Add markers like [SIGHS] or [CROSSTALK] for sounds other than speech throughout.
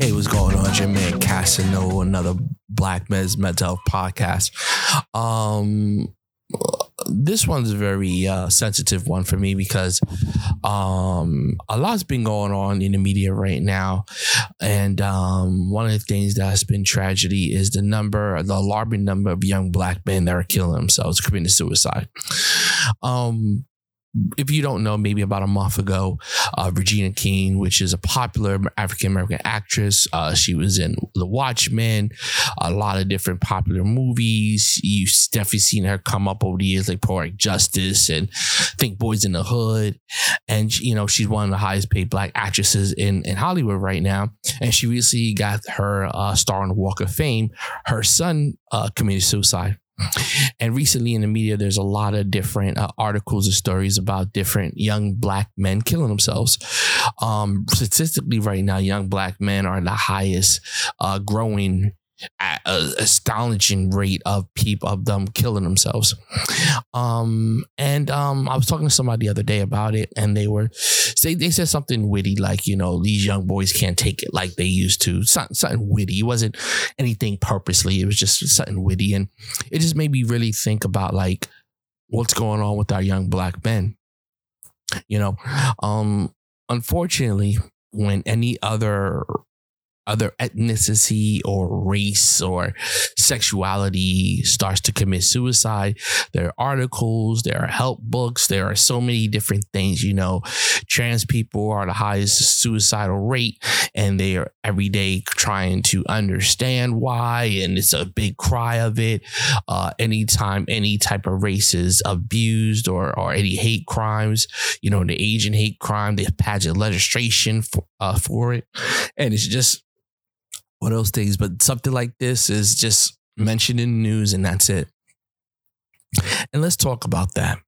Hey, what's going on? It's your Casanova, another Black Men's Mental Health podcast. Um, this one's a very uh, sensitive one for me because um, a lot's been going on in the media right now, and um, one of the things that's been tragedy is the number, the alarming number of young black men that are killing themselves, committing suicide. Um, if you don't know, maybe about a month ago, uh, Regina King, which is a popular African American actress, uh, she was in The Watchmen, a lot of different popular movies. You've definitely seen her come up over the years, like Poetic Justice and Think Boys in the Hood. And, you know, she's one of the highest paid black actresses in, in Hollywood right now. And she recently got her uh, star on the Walk of Fame. Her son uh, committed suicide. And recently in the media, there's a lot of different uh, articles and stories about different young black men killing themselves. Um, statistically, right now, young black men are the highest uh, growing at a astonishing rate of people of them killing themselves. Um, and um, I was talking to somebody the other day about it, and they were they they said something witty like you know these young boys can't take it like they used to. Something, something witty. It wasn't anything purposely. It was just something witty, and it just made me really think about like what's going on with our young black men. You know, um, unfortunately, when any other other ethnicity or race or sexuality starts to commit suicide. There are articles, there are help books, there are so many different things. You know, trans people are the highest suicidal rate, and they are every day trying to understand why, and it's a big cry of it. Uh, anytime any type of race is abused or or any hate crimes, you know, the Asian hate crime, they pass legislation for, uh, for it, and it's just of those things. But something like this is just mentioned in the news and that's it. And let's talk about that.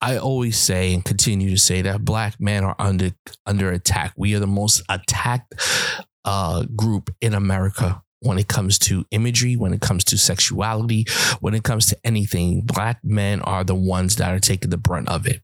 I always say and continue to say that black men are under under attack. We are the most attacked uh, group in America when it comes to imagery, when it comes to sexuality, when it comes to anything. Black men are the ones that are taking the brunt of it.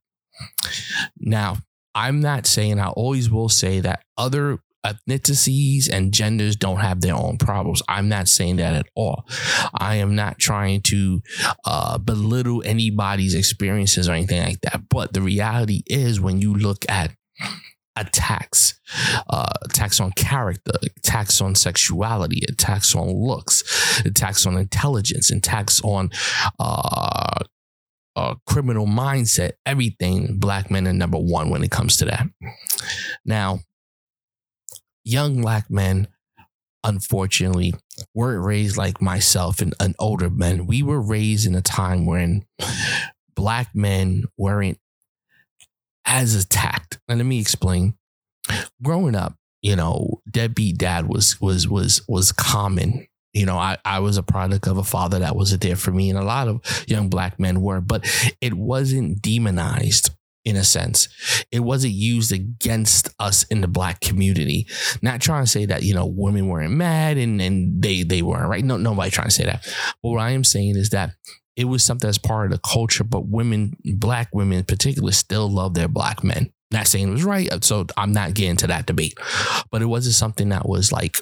Now, I'm not saying I always will say that other ethnicities and genders don't have their own problems. I'm not saying that at all. I am not trying to uh, belittle anybody's experiences or anything like that. But the reality is, when you look at attacks, uh, attacks on character, attacks on sexuality, attacks on looks, attacks on intelligence, attacks on uh, uh, criminal mindset, everything, black men are number one when it comes to that. Now, young black men, unfortunately, weren't raised like myself and, and older men. We were raised in a time when black men weren't as attacked. And let me explain. Growing up, you know, deadbeat dad was was was was common. You know, I, I was a product of a father that wasn't there for me, and a lot of young black men were, but it wasn't demonized in a sense. It wasn't used against us in the black community. Not trying to say that, you know, women weren't mad and, and they they weren't right. No, nobody trying to say that. But what I am saying is that it was something that's part of the culture, but women, black women in particular, still love their black men. Not saying it was right. So I'm not getting to that debate. But it wasn't something that was like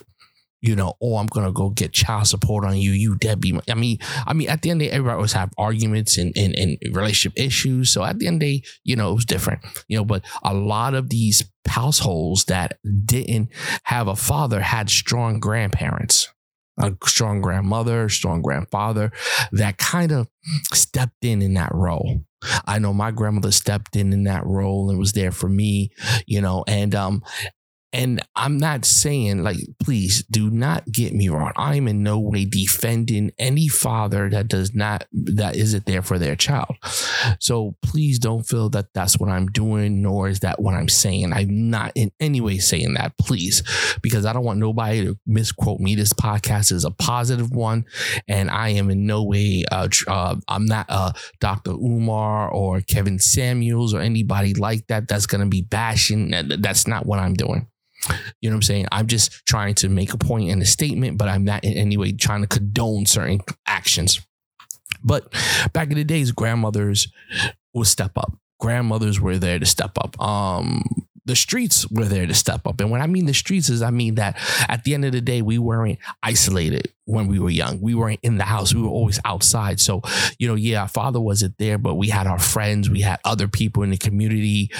you know, oh, I'm gonna go get child support on you, you deadbeat. I mean, I mean, at the end of the day, everybody always have arguments and, and, and relationship issues. So at the end of the day, you know, it was different. You know, but a lot of these households that didn't have a father had strong grandparents. A strong grandmother, strong grandfather that kind of stepped in in that role. I know my grandmother stepped in in that role and was there for me, you know, and um, And I'm not saying, like, please do not get me wrong. I'm in no way defending any father that does not, that isn't there for their child. So please don't feel that that's what I'm doing, nor is that what I'm saying. I'm not in any way saying that, please, because I don't want nobody to misquote me. This podcast is a positive one, and I am in no way, uh, uh, I'm not uh, Dr. Umar or Kevin Samuels or anybody like that that's going to be bashing. That's not what I'm doing. You know what I'm saying? I'm just trying to make a point in a statement, but I'm not in any way trying to condone certain actions. But back in the days, grandmothers would step up. Grandmothers were there to step up. Um, the streets were there to step up. And when I mean the streets is I mean that at the end of the day, we weren't isolated when we were young. We weren't in the house. We were always outside. So, you know, yeah, our father wasn't there, but we had our friends. We had other people in the community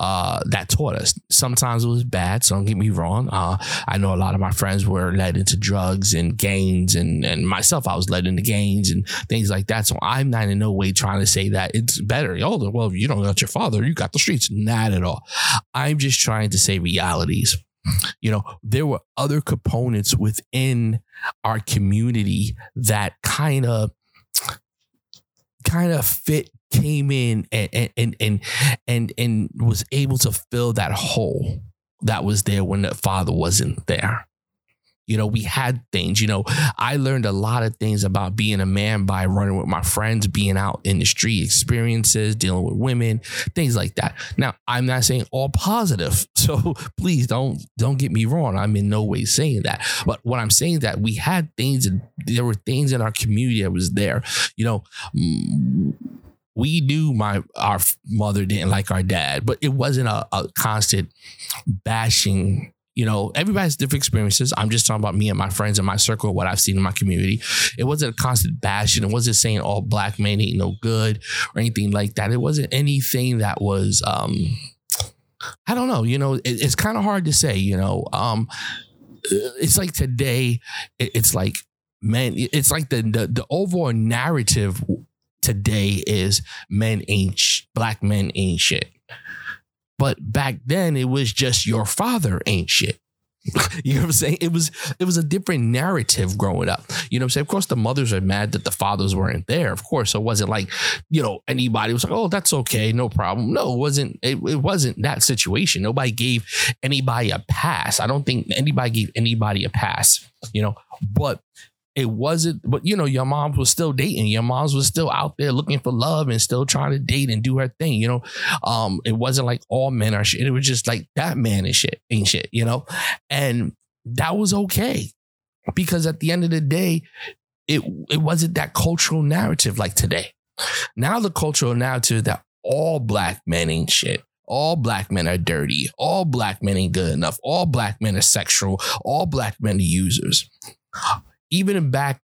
uh, that taught us. Sometimes it was bad. So don't get me wrong. Uh, I know a lot of my friends were led into drugs and gangs, and and myself, I was led into gangs and things like that. So I'm not in no way trying to say that it's better. Oh, well, you don't got your father, you got the streets. Not at all. I'm just trying to say realities you know, there were other components within our community that kind of kind of fit came in and and and and and was able to fill that hole that was there when the father wasn't there you know, we had things. You know, I learned a lot of things about being a man by running with my friends, being out in the street, experiences, dealing with women, things like that. Now, I'm not saying all positive. [LAUGHS] So please don't don't get me wrong. I'm in no way saying that. But what I'm saying that we had things there were things in our community that was there. You know, mm, we knew my our mother didn't like our dad, but it wasn't a, a constant bashing you know, everybody has different experiences. I'm just talking about me and my friends and my circle, what I've seen in my community. It wasn't a constant bashing. It wasn't saying all black men ain't no good or anything like that. It wasn't anything that was, um, I don't know, you know, it, it's kind of hard to say, you know, um, it's like today, it, it's like, man, it's like the, the, the overall narrative today is men ain't, sh- black men ain't shit but back then it was just your father ain't shit. [LAUGHS] you know what I'm saying? It was it was a different narrative growing up. You know what I'm saying? Of course, the mothers are mad that the fathers weren't there. Of course, so it wasn't like you know anybody was like, "Oh, that's okay, no problem." No, it wasn't. It, it wasn't that situation. Nobody gave anybody a pass. I don't think anybody gave anybody a pass. You know, but it wasn't, but you know, your mom was still dating. Your mom's was still out there looking for love and still trying to date and do her thing. You know, um, it wasn't like all men are shit. It was just like that man is shit, ain't shit. You know, and that was okay because at the end of the day, it it wasn't that cultural narrative like today. Now the cultural narrative that all black men ain't shit. All black men are dirty. All black men ain't good enough. All black men are sexual. All black men are users even back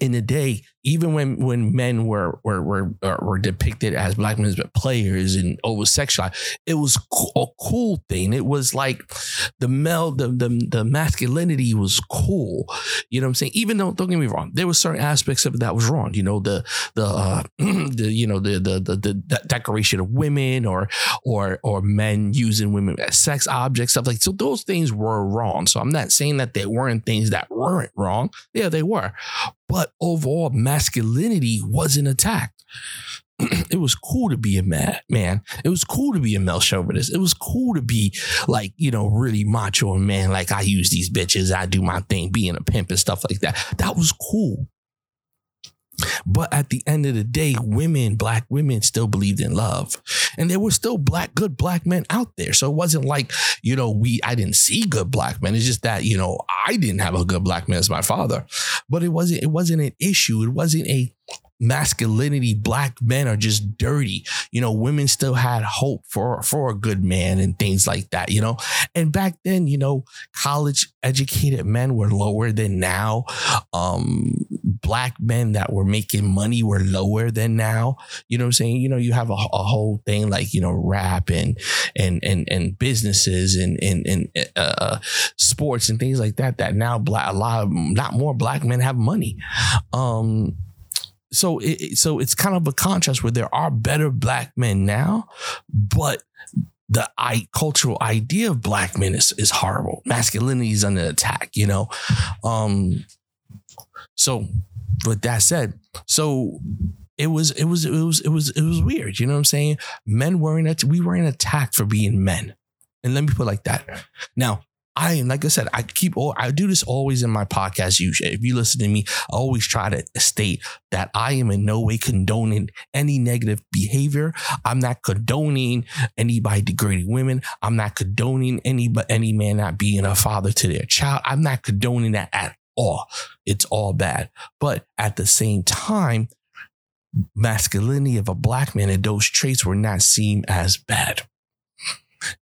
in the day, even when when men were were were uh, were depicted as black men as players and over sexualized, it was a cool thing. It was like the male, the, the the masculinity was cool. You know what I'm saying? Even though don't get me wrong, there were certain aspects of it that was wrong. You know the the uh, [CLEARS THROAT] the you know the, the the the decoration of women or or or men using women as sex objects, stuff like so. Those things were wrong. So I'm not saying that there weren't things that weren't wrong. Yeah, they were, but overall masculinity wasn't attacked. [CLEARS THROAT] it was cool to be a man, man. It was cool to be a male chauvinist. It was cool to be like, you know, really macho and man. Like I use these bitches, I do my thing, being a pimp and stuff like that. That was cool. But at the end of the day, women, black women still believed in love. And there were still black, good black men out there. So it wasn't like, you know, we, I didn't see good black men. It's just that, you know, I didn't have a good black man as my father. But it wasn't, it wasn't an issue. It wasn't a masculinity black men are just dirty you know women still had hope for for a good man and things like that you know and back then you know college educated men were lower than now um black men that were making money were lower than now you know what i'm saying you know you have a, a, whole thing like you know rap and and and and businesses and and and uh, sports and things like that that now black a lot of not more black men have money um so it, so it's kind of a contrast where there are better black men now, but the I, cultural idea of black men is, is horrible. Masculinity is under attack, you know? Um, so with that said, so it was it was it was it was it was weird. You know what I'm saying? Men weren't we weren't attacked for being men. And let me put like that. Now, I like I said, I keep all I do this always in my podcast. Usually, if you listen to me, I always try to state that I am in no way condoning any negative behavior. I'm not condoning anybody degrading women. I'm not condoning any but any man not being a father to their child. I'm not condoning that at all. It's all bad. But at the same time, masculinity of a black man and those traits were not seen as bad.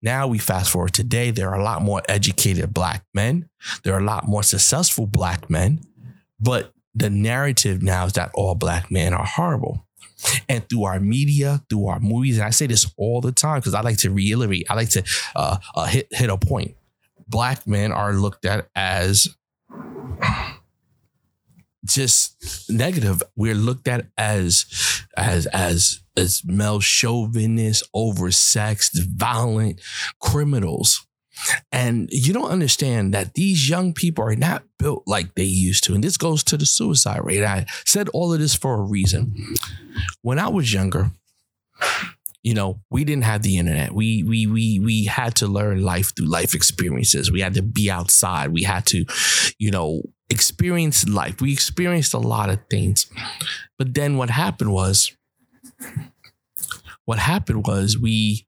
Now we fast forward today, there are a lot more educated black men. There are a lot more successful black men, but the narrative now is that all black men are horrible. And through our media, through our movies, and I say this all the time because I like to reiterate, I like to uh, uh, hit hit a point. Black men are looked at as just negative. We're looked at as as as as male oversexed, violent criminals. And you don't understand that these young people are not built like they used to. And this goes to the suicide rate. I said all of this for a reason. When I was younger, you know, we didn't have the internet. We we we we had to learn life through life experiences. We had to be outside. We had to, you know, experience life. We experienced a lot of things. But then what happened was what happened was we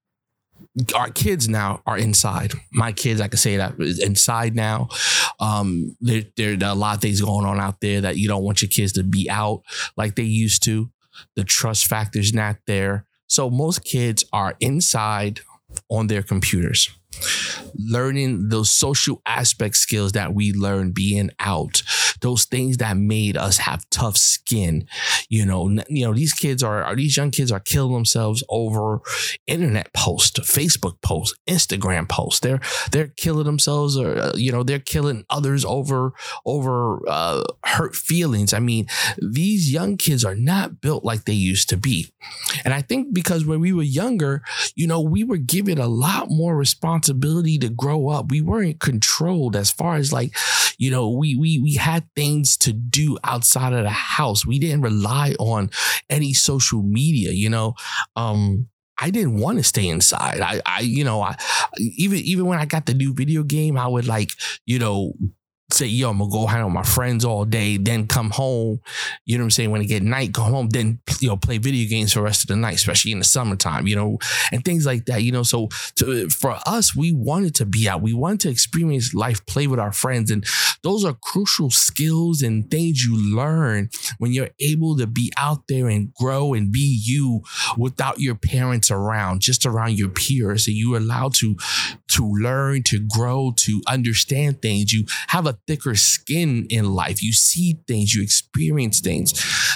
our kids now are inside. My kids, I can say that inside now. Um, there, there, are a lot of things going on out there that you don't want your kids to be out like they used to. The trust factor is not there. So most kids are inside on their computers learning those social aspect skills that we learned being out those things that made us have tough skin you know you know these kids are, are these young kids are killing themselves over internet posts facebook posts instagram posts. They're they're killing themselves or uh, you know they're killing others over over uh, hurt feelings. I mean these young kids are not built like they used to be. And i think because when we were younger you know we were given a lot more responsibility to grow up. We weren't controlled as far as like, you know, we we we had things to do outside of the house. We didn't rely on any social media, you know. Um I didn't want to stay inside. I, I, you know, I even even when I got the new video game, I would like, you know, say, yo, I'm gonna go hang out with my friends all day, then come home. You know what I'm saying? When it get night, go home, then you know, play video games for the rest of the night, especially in the summertime, you know, and things like that. You know, so to, for us, we wanted to be out. We wanted to experience life, play with our friends. And those are crucial skills and things you learn when you're able to be out there and grow and be you without your parents around, just around your peers. And you're allowed to to learn, to grow, to understand things. You have a thicker skin in life. You see things, you experience things.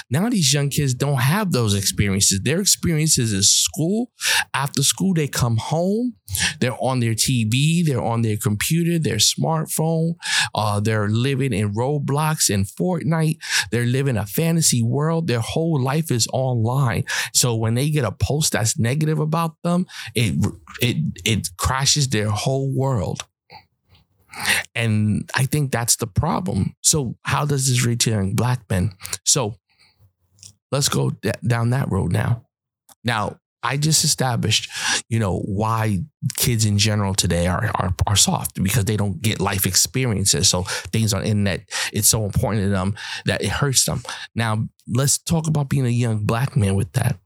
Now these young kids don't have those experiences. Their experiences is school. After school, they come home. They're on their TV, they're on their computer, their smartphone. Uh, they're living in Roblox and Fortnite. They're living a fantasy world. Their whole life is online. So when they get a post that's negative about them, it it it crashes their whole world. And I think that's the problem. So, how does this reach young black men? So, let's go d- down that road now. Now, I just established, you know, why kids in general today are, are are soft because they don't get life experiences. So things on internet, it's so important to them that it hurts them. Now let's talk about being a young black man with that.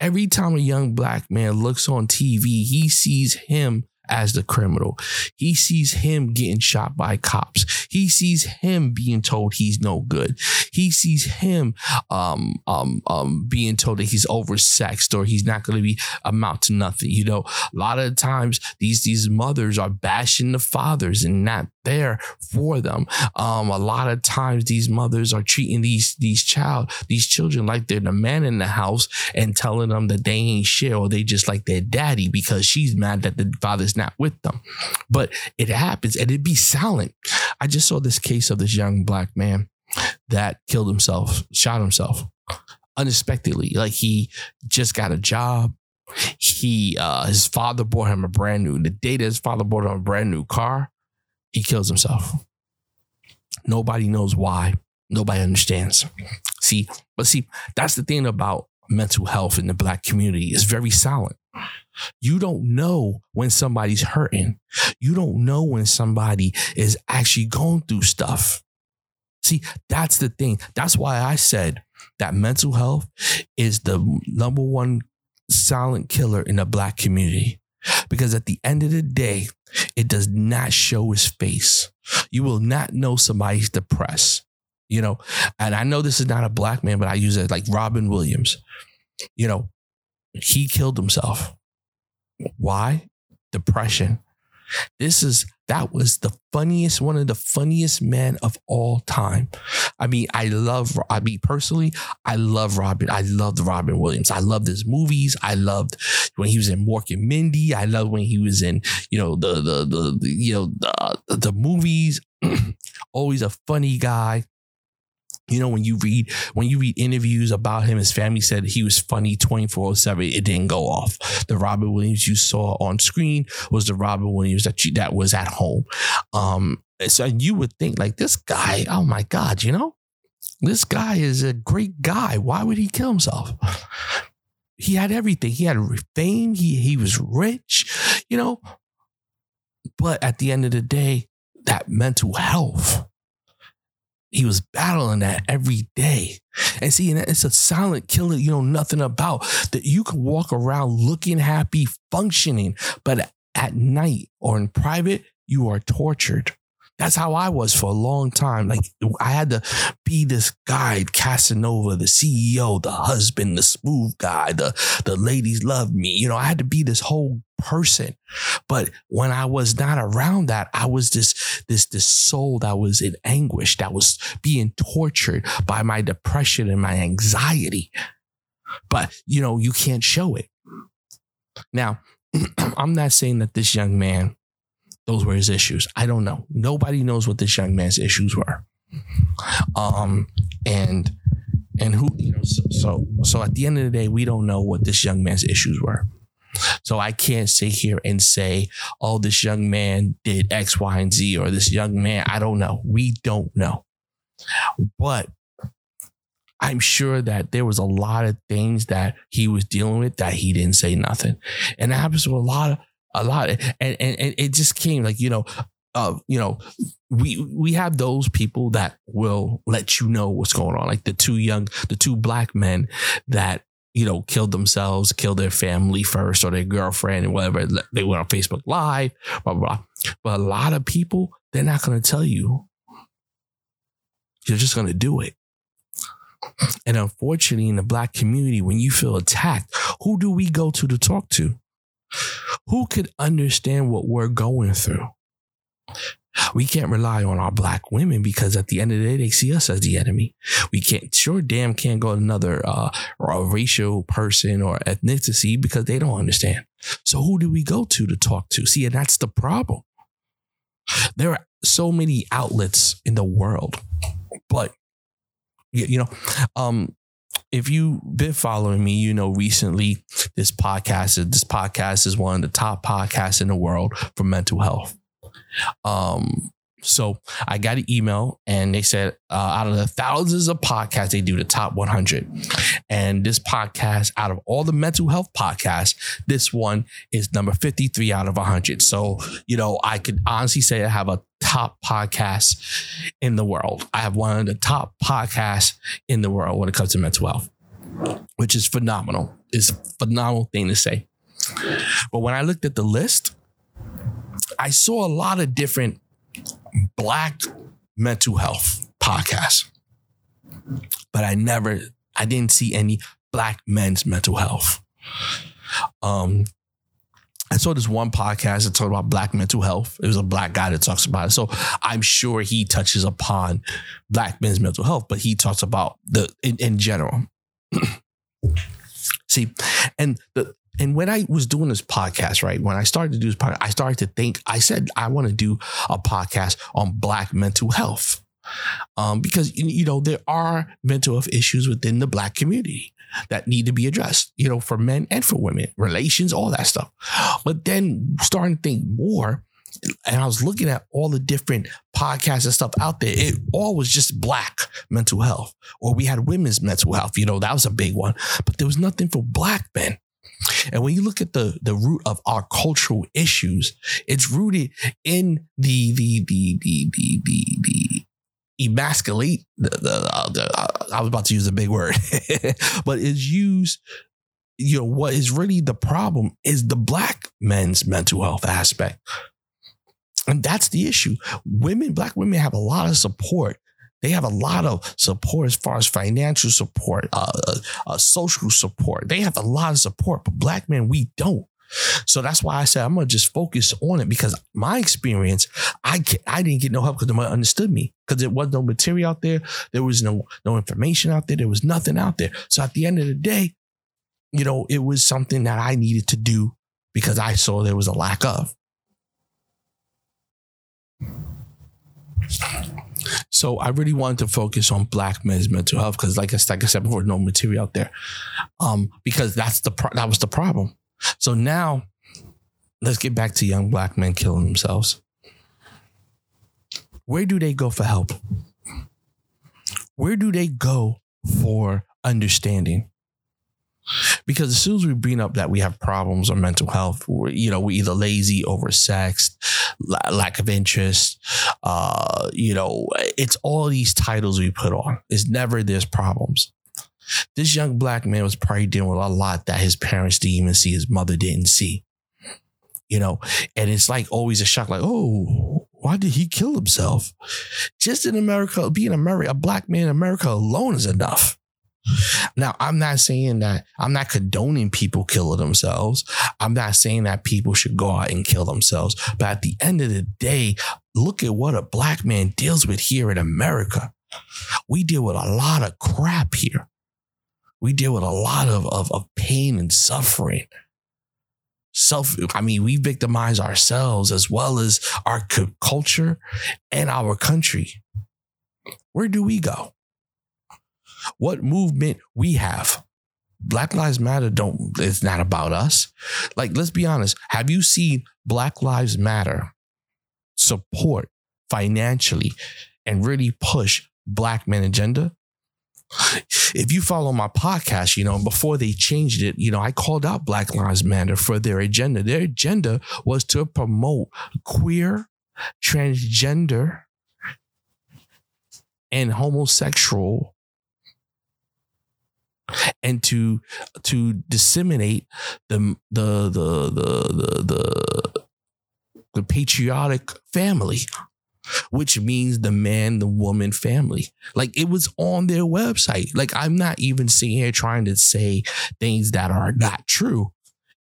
Every time a young black man looks on TV, he sees him as the criminal. He sees him getting shot by cops. He sees him being told he's no good. He sees him um, um, um, being told that he's oversexed or he's not going to be amount to nothing. You know, a lot of the times these these mothers are bashing the fathers and not there for them. Um, a lot of times these mothers are treating these these child these children like they're the man in the house and telling them that they ain't shit or they just like their daddy because she's mad that the father's not with them. But it happens and it'd be silent. I just saw this case of this young black man that killed himself, shot himself unexpectedly. Like he just got a job he uh his father bought him a brand new the day that his father bought him a brand new car, he kills himself. Nobody knows why. Nobody understands. See, but see, that's the thing about mental health in the black community. It's very silent. You don't know when somebody's hurting. You don't know when somebody is actually going through stuff. See, that's the thing. That's why I said that mental health is the number one silent killer in the black community. Because at the end of the day, it does not show his face. You will not know somebody's depressed you know, and I know this is not a black man, but I use it like Robin Williams. You know, he killed himself. Why? Depression. This is that was the funniest, one of the funniest men of all time. I mean, I love, I mean, personally, I love Robin. I loved Robin Williams. I loved his movies. I loved when he was in Mork and Mindy. I loved when he was in, you know, the, the, the, the you know, the, the movies. [CLEARS THROAT] Always a funny guy you know when you read when you read interviews about him his family said he was funny 24/7 it didn't go off. The Robin Williams you saw on screen was the Robin Williams that you, that was at home. Um so you would think like this guy oh my god you know? This guy is a great guy. Why would he kill himself? He had everything. He had fame. He he was rich you know? But at the end of the day that mental health he was battling that every day. And see, and it's a silent killer you know nothing about that you can walk around looking happy, functioning, but at night or in private, you are tortured. That's how I was for a long time. Like I had to be this guy, Casanova, the CEO, the husband, the smooth guy, the the ladies love me. You know, I had to be this whole person. But when I was not around that, I was this this this soul that was in anguish, that was being tortured by my depression and my anxiety. But you know, you can't show it. Now, [CLEARS THROAT] I'm not saying that this young man those were his issues. I don't know. Nobody knows what this young man's issues were. Um, and and who you know so, so so at the end of the day, we don't know what this young man's issues were. So I can't sit here and say, oh, this young man did X, Y, and Z, or this young man, I don't know. We don't know. But I'm sure that there was a lot of things that he was dealing with that he didn't say nothing. And that happens with a lot of a lot. And, and, and it just came like, you know, uh, you know, we we have those people that will let you know what's going on, like the two young, the two black men that you know killed themselves, killed their family first or their girlfriend and whatever. They went on Facebook Live, blah blah. But a lot of people, they're not going to tell you. You're just going to do it. And unfortunately, in the black community, when you feel attacked, who do we go to to talk to? Who could understand what we're going through? We can't rely on our black women because at the end of the day, they see us as the enemy. We can't, sure damn can't go to another uh, or racial person or ethnicity because they don't understand. So who do we go to to talk to? See, and that's the problem. There are so many outlets in the world, but you know, um, if you've been following me, you know recently this podcast this podcast is one of the top podcasts in the world for mental health. Um, so I got an email and they said uh, out of the thousands of podcasts, they do the top 100. And this podcast, out of all the mental health podcasts, this one is number 53 out of 100. So, you know, I could honestly say I have a top podcast in the world. I have one of the top podcasts in the world when it comes to mental health, which is phenomenal. It's a phenomenal thing to say. But when I looked at the list, I saw a lot of different black mental health podcast, but I never, I didn't see any black men's mental health. Um, I saw this one podcast that talked about black mental health. It was a black guy that talks about it. So I'm sure he touches upon black men's mental health, but he talks about the in, in general. [CLEARS THROAT] See, and the and when I was doing this podcast, right, when I started to do this podcast, I started to think, I said, I want to do a podcast on black mental health. Um, because you know there are mental health issues within the black community that need to be addressed, you know, for men and for women, relations, all that stuff. But then starting to think more, and I was looking at all the different podcasts and stuff out there. It all was just black mental health, or we had women's mental health. You know, that was a big one, but there was nothing for black men. And when you look at the the root of our cultural issues, it's rooted in the the the the the the, the emasculate the, the, uh, the uh, I was about to use a big word, [LAUGHS] but it's used. You know what is really the problem is the black men's mental health aspect, and that's the issue. Women, black women, have a lot of support they have a lot of support as far as financial support, uh, uh, uh, social support. They have a lot of support, but black men, we don't. So that's why I said I'm gonna just focus on it because my experience, I I didn't get no help because nobody understood me because there was no material out there, there was no no information out there, there was nothing out there. So at the end of the day, you know, it was something that I needed to do because I saw there was a lack of. So I really wanted to focus on black men's mental health because, like I, like I said before, no material out there. Um, because that's the pro- that was the problem. So now, let's get back to young black men killing themselves. Where do they go for help? Where do they go for understanding? Because as soon as we bring up that we have problems or mental health, we're, you know, we're either lazy, oversexed, lack of interest. Uh, you know, it's all these titles we put on. It's never there's problems. This young black man was probably dealing with a lot that his parents didn't even see, his mother didn't see. You know, and it's like always a shock, like, oh, why did he kill himself? Just in America, being America, a black man in America alone is enough. Now, I'm not saying that I'm not condoning people killing themselves. I'm not saying that people should go out and kill themselves. But at the end of the day, look at what a black man deals with here in America. We deal with a lot of crap here. We deal with a lot of, of, of pain and suffering. Self, I mean, we victimize ourselves as well as our culture and our country. Where do we go? What movement we have. Black Lives Matter don't it's not about us. Like let's be honest, have you seen Black Lives Matter support financially and really push black men agenda? If you follow my podcast, you know, before they changed it, you know, I called out Black Lives Matter for their agenda. Their agenda was to promote queer, transgender, and homosexual and to to disseminate the the the the the, the, the patriotic family which means the man, the woman family. Like it was on their website. Like I'm not even sitting here trying to say things that are not true.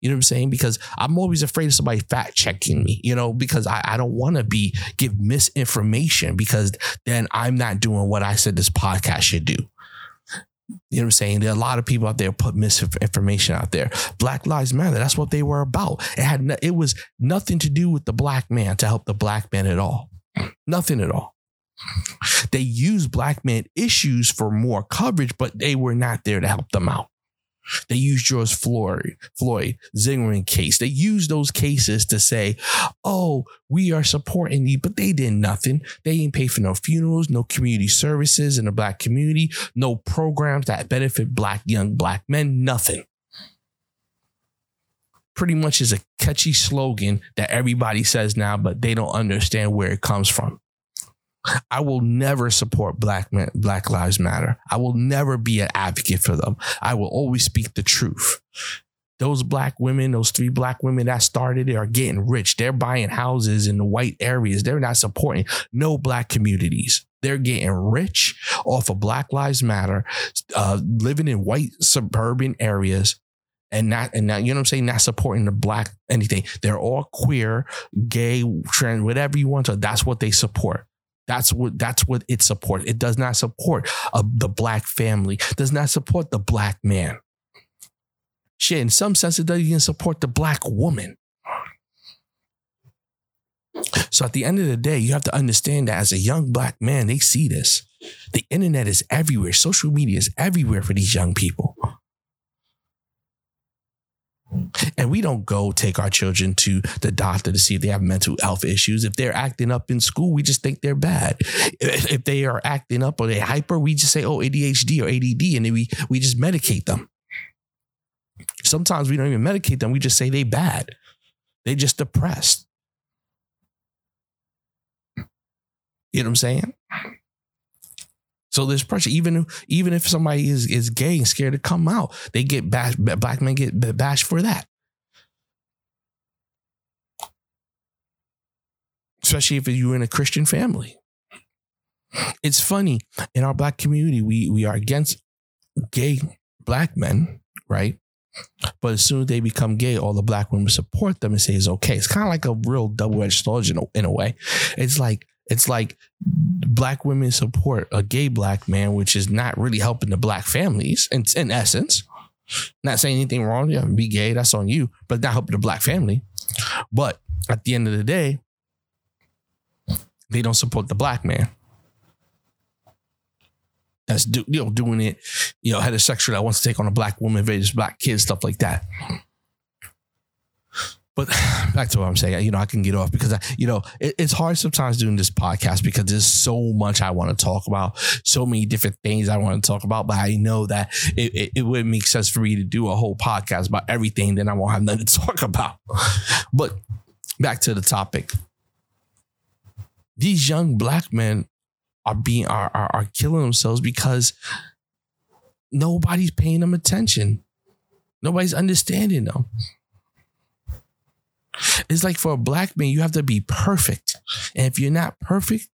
You know what I'm saying? Because I'm always afraid of somebody fact checking me, you know, because I, I don't want to be give misinformation because then I'm not doing what I said this podcast should do. You know what I'm saying? There are a lot of people out there put misinformation out there. Black Lives Matter. That's what they were about. It had no, it was nothing to do with the black man to help the black man at all. Nothing at all. They used black man issues for more coverage, but they were not there to help them out. They used George Floyd, Floyd Zimmerman case. They used those cases to say, "Oh, we are supporting you," but they did nothing. They didn't pay for no funerals, no community services in the black community, no programs that benefit black young black men. Nothing. Pretty much is a catchy slogan that everybody says now, but they don't understand where it comes from. I will never support black men, Black Lives Matter. I will never be an advocate for them. I will always speak the truth. Those black women, those three black women that started it are getting rich. They're buying houses in the white areas. They're not supporting no black communities. They're getting rich off of Black Lives Matter, uh, living in white suburban areas and not and not you know what I'm saying not supporting the black anything. They're all queer, gay, trans, whatever you want to. That's what they support. That's what that's what it supports. It does not support uh, the black family. Does not support the black man. Shit, in some sense, it doesn't even support the black woman. So at the end of the day, you have to understand that as a young black man, they see this. The internet is everywhere. Social media is everywhere for these young people. And we don't go take our children to the doctor to see if they have mental health issues. If they're acting up in school, we just think they're bad. If they are acting up or they hyper, we just say, oh, ADHD or ADD, and then we we just medicate them. Sometimes we don't even medicate them. We just say they bad. They just depressed. You know what I'm saying? So there's pressure. Even even if somebody is is gay and scared to come out, they get bashed. Black men get bashed for that. Especially if you're in a Christian family. It's funny in our black community, we we are against gay black men, right? But as soon as they become gay, all the black women support them and say it's okay. It's kind of like a real double-edged sword in a, in a way. It's like it's like black women support a gay black man, which is not really helping the black families in, in essence. Not saying anything wrong. Yeah, be gay, that's on you, but not helping the black family. But at the end of the day, they don't support the black man. That's do, you know doing it, you know, heterosexual that wants to take on a black woman, raise black kids, stuff like that. But [SIGHS] back to what I'm saying, you know, I can get off because I, you know, it, it's hard sometimes doing this podcast because there's so much I want to talk about, so many different things I want to talk about. But I know that it, it, it would make sense for me to do a whole podcast about everything, then I won't have nothing to [LAUGHS] talk about. But back to the topic. These young black men are being are, are, are killing themselves because nobody's paying them attention. Nobody's understanding them. It's like for a black man, you have to be perfect. And if you're not perfect,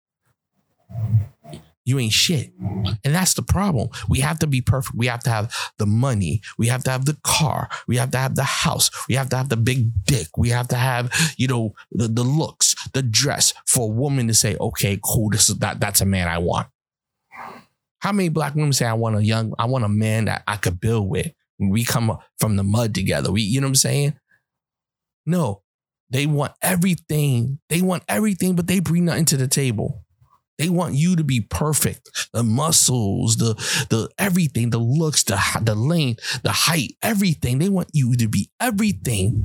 you ain't shit. And that's the problem. We have to be perfect. We have to have the money. We have to have the car. We have to have the house. We have to have the big dick. We have to have, you know, the, the looks, the dress for a woman to say, okay, cool, this is that that's a man I want. How many black women say I want a young, I want a man that I could build with? We come from the mud together. We, you know what I'm saying? No, they want everything. They want everything, but they bring nothing to the table. They want you to be perfect. The muscles, the the everything, the looks, the the length, the height, everything. They want you to be everything.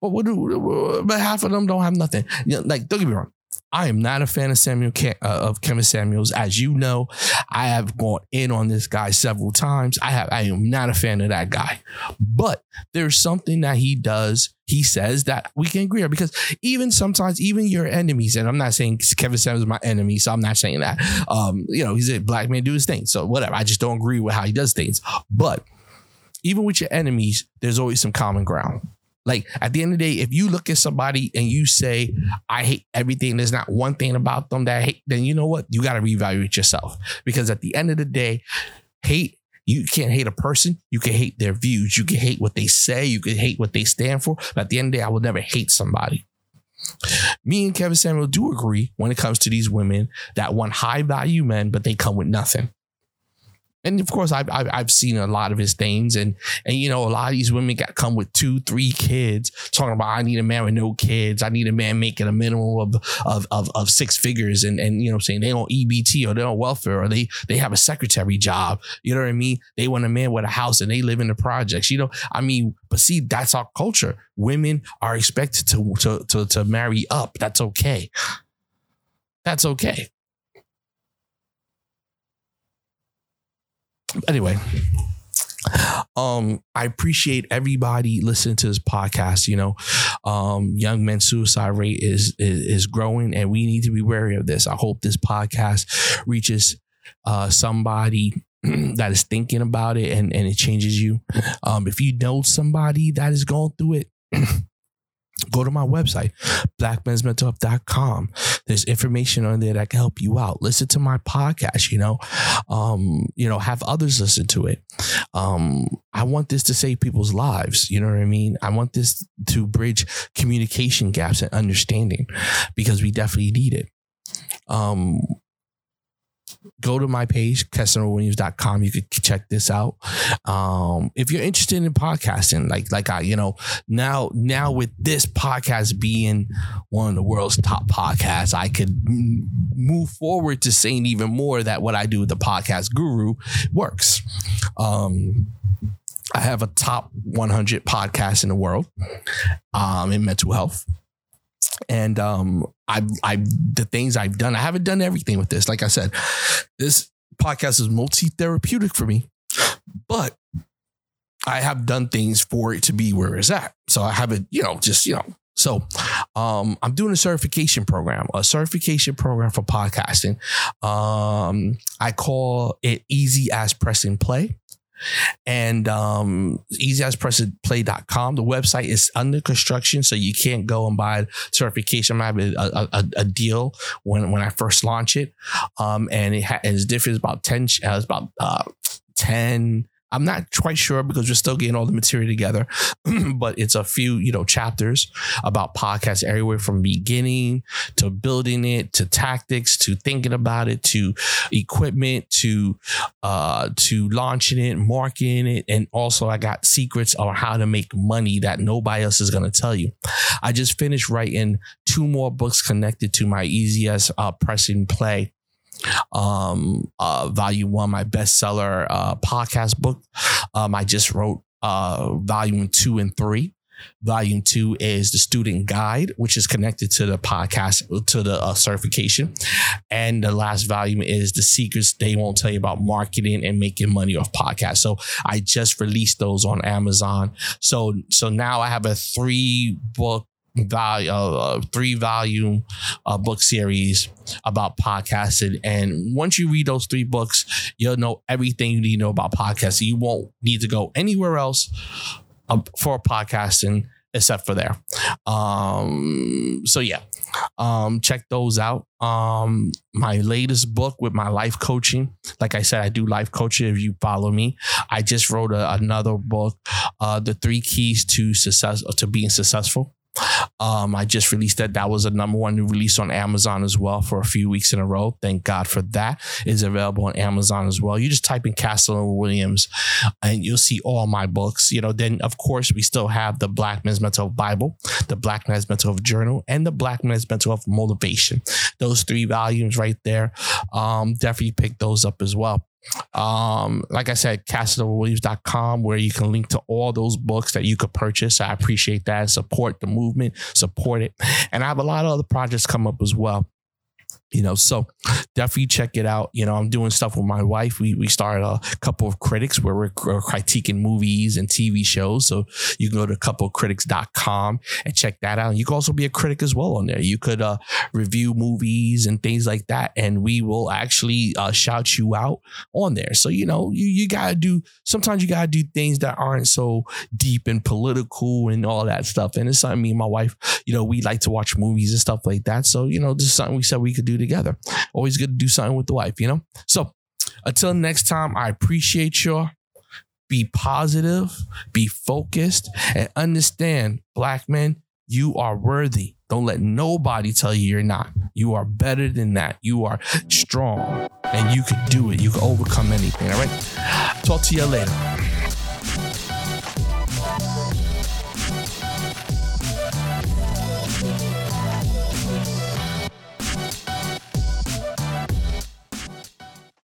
But what do? But half of them don't have nothing. Like don't get me wrong. I am not a fan of Samuel uh, of Kevin Samuels, as you know. I have gone in on this guy several times. I have I am not a fan of that guy, but there's something that he does. He says that we can agree on because even sometimes, even your enemies, and I'm not saying Kevin Samuels is my enemy, so I'm not saying that. Um, you know, he's a black man do his thing, so whatever. I just don't agree with how he does things, but even with your enemies, there's always some common ground. Like at the end of the day, if you look at somebody and you say, I hate everything, there's not one thing about them that I hate, then you know what? You got to reevaluate yourself. Because at the end of the day, hate, you can't hate a person. You can hate their views. You can hate what they say. You can hate what they stand for. But at the end of the day, I will never hate somebody. Me and Kevin Samuel do agree when it comes to these women that want high value men, but they come with nothing and of course I've, I've, I've seen a lot of his things. And and you know a lot of these women got come with two three kids talking about I need a man with no kids. I need a man making a minimum of of of, of six figures. And and you know I'm saying? They don't EBT or they don't welfare or they they have a secretary job. You know what I mean? They want a man with a house and they live in the projects. You know I mean but see that's our culture. Women are expected to to to, to marry up. That's okay. That's okay anyway um i appreciate everybody listening to this podcast you know. Um young men suicide rate is, is is growing and we need to be wary of this. I hope this podcast reaches uh somebody [CLEARS THROAT] that is thinking about it and and it changes you. Um if you know somebody that is going through it [CLEARS THROAT] go to my website, blackmensmentalhealth.com. There's information on there that can help you out. Listen to my podcast, you know, um, you know, have others listen to it. Um, I want this to save people's lives. You know what I mean? I want this to bridge communication gaps and understanding because we definitely need it. Um, go to my page, CasanovaWilliams.com. You could check this out. Um, if you're interested in podcasting, like like I, you know, now now with this podcast being one of the world's top podcasts, I could move forward to saying even more that what I do with the podcast guru works. Um, I have a top 100 podcast in the world um, in mental health and um i i the things i've done i haven't done everything with this. Like i said this podcast is multi-therapeutic for me but i have done things for it to be where it's at. So i haven't you know just you know so um, I'm doing a certification program, a certification program for podcasting. Um, I call it Easy as Press and Play and um, easyaspressplay.com. The website is under construction, so you can't go and buy certification. I have a, a, a, deal when when I first launch it, um, and it ha- it's different. It's about ten. Uh, it's about uh, ten I'm not quite sure because we're still getting all the material together, [CLEARS THROAT] but it's a few, you know, chapters about podcasts everywhere from beginning to building it to tactics to thinking about it to equipment to uh to launching it, marketing it, and also I got secrets on how to make money that nobody else is gonna tell you. I just finished writing two more books connected to my as uh, pressing play um, uh, volume one, my bestseller uh, podcast book. Um, I just wrote uh, volume two and three. Volume two is the student guide, which is connected to the podcast, to the uh, certification. And the last volume is the secrets they won't tell you about marketing and making money off podcasts. So I just released those on Amazon. So, so now I have a three book value, uh, three volume uh, book series about podcasting. And once you read those three books, you'll know everything you need to know about podcasting. You won't need to go anywhere else um, for podcasting except for there. Um, so yeah, um, check those out. Um, my latest book with my life coaching. Like I said, I do life coaching. If you follow me, I just wrote a, another book, uh, the three keys to success to being successful. Um, I just released that. That was a number one new release on Amazon as well for a few weeks in a row. Thank God for that. It's available on Amazon as well. You just type in Castle Williams and you'll see all my books. You know, then of course we still have the Black Men's Mental Bible, the Black Men's Mental Journal, and the Black Men's Mental Motivation. Those three volumes right there. Um, definitely pick those up as well. Um, like I said, CastleWilliams.com, where you can link to all those books that you could purchase. I appreciate that. Support the movement, support it. And I have a lot of other projects come up as well you know so definitely check it out. You know i'm doing stuff with my wife. We we started a couple of critics where we're, critiquing movies and tv shows. So you can go to couplecritics.com and check that out. You can also be a critic as well on there. You could uh, review movies and things like that. And we will actually uh, shout you out on there. So you know you, you gotta do sometimes you gotta do things that aren't so deep and political and all that stuff. And it's something me and my wife you know we like to watch movies and stuff like that. So you know this is something we said we could do together. Always good to do something with the wife, you know? So until next time, I appreciate y'all. Be positive, be focused, and understand, black men, you are worthy. Don't let nobody tell you you're not. You are better than that. You are strong and you can do it. You can overcome anything. All right. Talk to you later.